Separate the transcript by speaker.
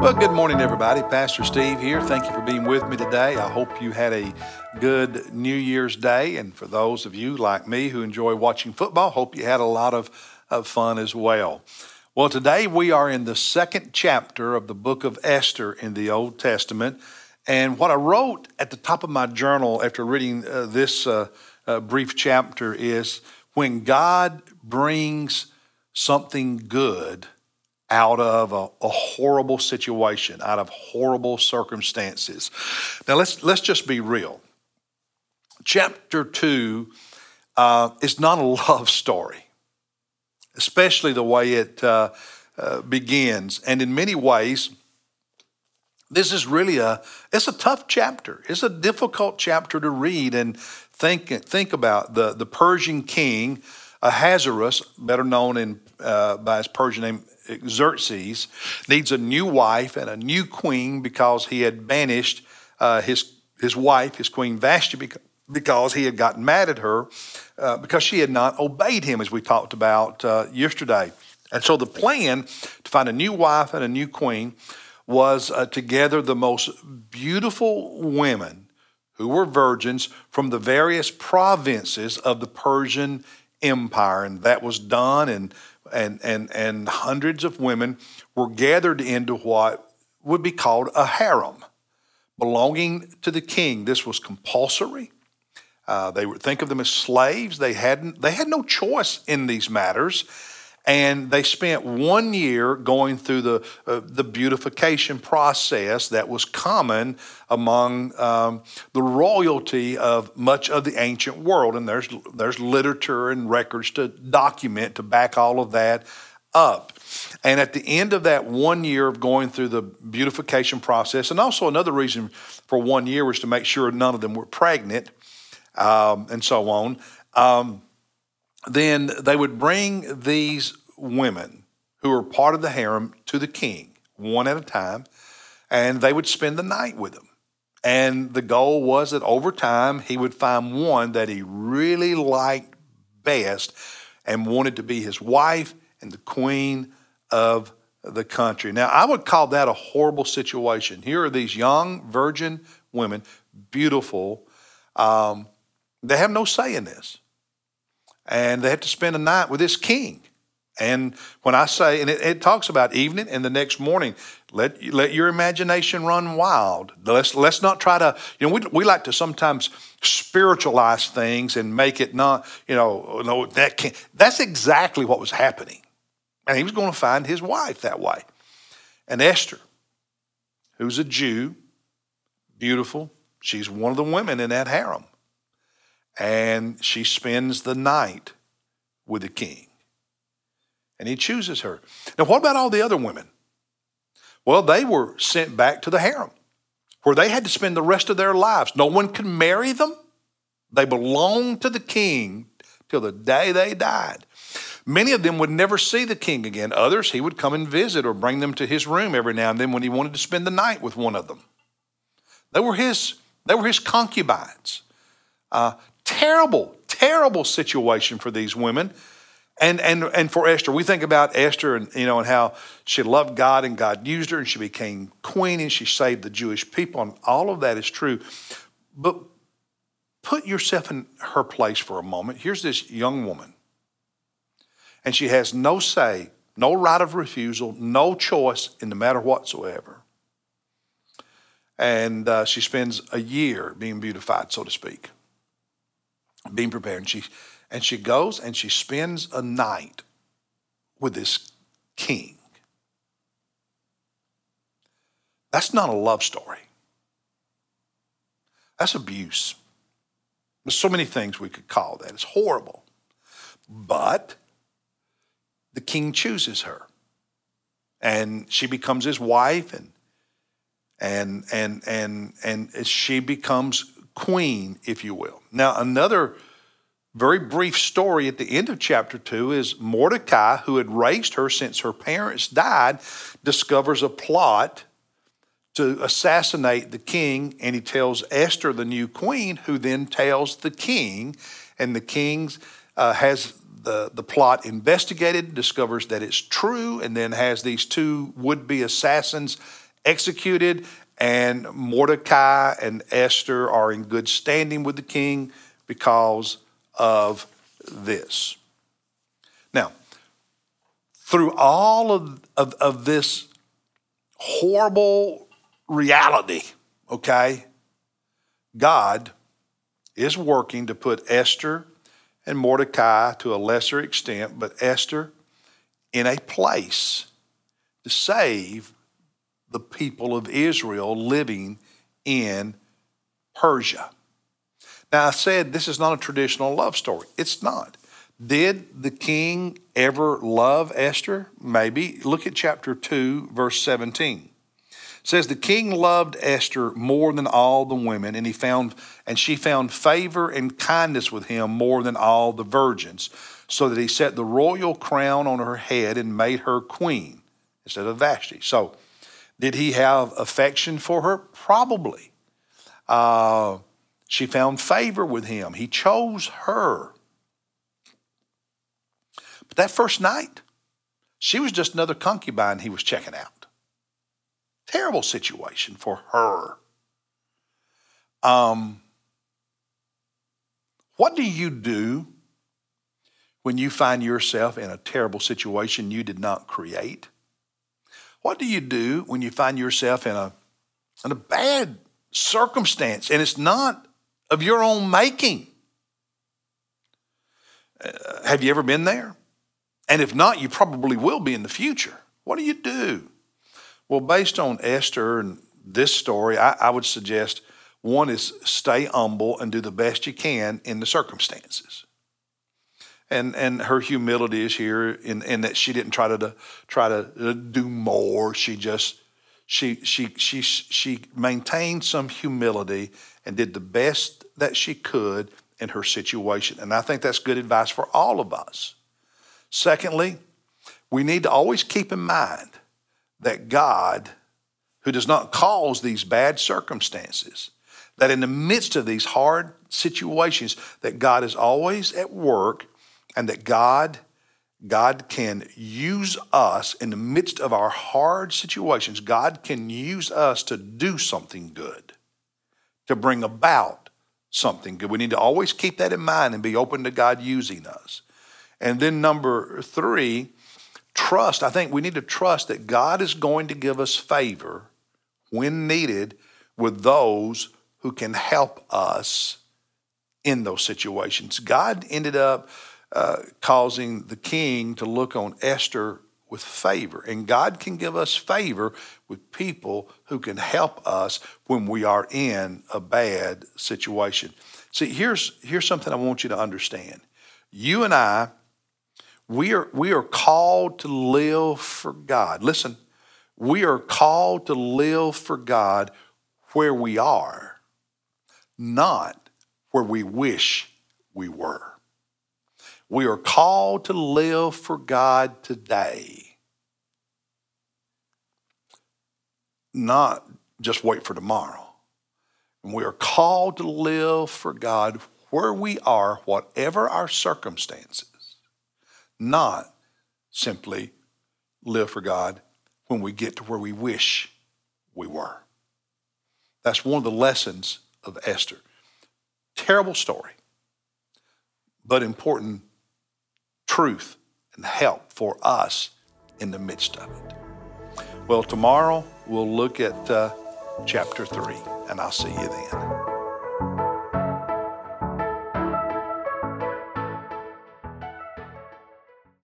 Speaker 1: Well, good morning, everybody. Pastor Steve here. Thank you for being with me today. I hope you had a good New Year's Day. And for those of you like me who enjoy watching football, hope you had a lot of, of fun as well. Well, today we are in the second chapter of the book of Esther in the Old Testament. And what I wrote at the top of my journal after reading uh, this uh, uh, brief chapter is when God brings something good out of a, a, horrible situation, out of horrible circumstances. Now let's let's just be real. Chapter two uh, is not a love story, especially the way it uh, uh, begins, and in many ways. This is really a it's a tough chapter. It's a difficult chapter to read and think think about the the Persian king Ahasuerus, better known in, uh, by his Persian name Xerxes, needs a new wife and a new queen because he had banished uh, his, his wife, his queen Vashti, because he had gotten mad at her uh, because she had not obeyed him, as we talked about uh, yesterday. And so the plan to find a new wife and a new queen was uh, to gather the most beautiful women who were virgins from the various provinces of the Persian Empire. And that was done and and, and, and hundreds of women were gathered into what would be called a harem belonging to the king. This was compulsory. Uh, they would think of them as slaves. They hadn't. They had no choice in these matters, and they spent one year going through the, uh, the beautification process that was common among um, the royalty of much of the ancient world. And there's, there's literature and records to document, to back all of that up. And at the end of that one year of going through the beautification process, and also another reason for one year was to make sure none of them were pregnant um, and so on. Um, then they would bring these women who were part of the harem to the king, one at a time, and they would spend the night with him. And the goal was that over time, he would find one that he really liked best and wanted to be his wife and the queen of the country. Now, I would call that a horrible situation. Here are these young virgin women, beautiful. Um, they have no say in this and they had to spend a night with this king. And when I say, and it, it, talks about evening and the next morning, let, let your imagination run wild. Let's, let's not try to, you know, we, we like to sometimes spiritualize things and make it not, you know, no, that can't. That's exactly what was happening. And he was going to find his wife that way. And Esther, who's a Jew, beautiful, she's one of the women in that harem and she spends the night with the king. And he chooses her. Now, what about all the other women? Well, they were sent back to the harem where they had to spend the rest of their lives. No one could marry them. They belonged to the king till the day they died. Many of them would never see the king again. Others, he would come and visit or bring them to his room every now and then when he wanted to spend the night with one of them. They were his, they were his concubines. Uh, terrible, terrible situation for these women. And, and, and for Esther, we think about Esther and, you know, and how she loved God and God used her and she became queen and she saved the Jewish people. And all of that is true. But put yourself in her place for a moment. Here's this young woman, and she has no say, no right of refusal, no choice in the matter whatsoever. And uh, she spends a year being beautified, so to speak being prepared. And she, and she goes and she spends a night with this king. That's not a love story. That's abuse. There's so many things we could call that. It's horrible. But the king chooses her. And she becomes his wife and and and and and she becomes queen, if you will. Now, another very brief story at the end of chapter 2 is Mordecai, who had raised her since her parents died, discovers a plot to assassinate the king, and he tells Esther, the new queen, who then tells the king, and the king uh, has the, the plot investigated, discovers that it's true, and then has these two would be assassins executed, and Mordecai and Esther are in good standing with the king because of this. Now, through all of, of, of this horrible reality, okay, God is working to put Esther and Mordecai to a lesser extent, but Esther in a place to save the people of Israel living in Persia. Now, I said this is not a traditional love story. It's not. Did the king ever love Esther? Maybe. Look at chapter 2, verse 17. It says the king loved Esther more than all the women, and he found and she found favor and kindness with him more than all the virgins, so that he set the royal crown on her head and made her queen instead of Vashti. So, did he have affection for her? Probably. Uh, she found favor with him. He chose her. But that first night, she was just another concubine he was checking out. Terrible situation for her. Um, what do you do when you find yourself in a terrible situation you did not create? What do you do when you find yourself in a, in a bad circumstance and it's not of your own making? Uh, have you ever been there? And if not, you probably will be in the future. What do you do? Well, based on Esther and this story, I, I would suggest one is stay humble and do the best you can in the circumstances and and her humility is here in, in that she didn't try to, to try to uh, do more. She just she she she she maintained some humility and did the best that she could in her situation. And I think that's good advice for all of us. Secondly, we need to always keep in mind that God, who does not cause these bad circumstances, that in the midst of these hard situations, that God is always at work and that God God can use us in the midst of our hard situations. God can use us to do something good, to bring about something good. We need to always keep that in mind and be open to God using us. And then, number three, trust. I think we need to trust that God is going to give us favor when needed with those who can help us in those situations. God ended up uh, causing the king to look on Esther with favor. And God can give us favor with people who can help us when we are in a bad situation. See, here's, here's something I want you to understand. You and I, we are, we are called to live for God. Listen, we are called to live for God where we are, not where we wish we were. We are called to live for God today, not just wait for tomorrow. And we are called to live for God where we are, whatever our circumstances, not simply live for God when we get to where we wish we were. That's one of the lessons of Esther. Terrible story, but important truth and help for us in the midst of it. Well, tomorrow we'll look at uh, chapter 3, and I'll see you then.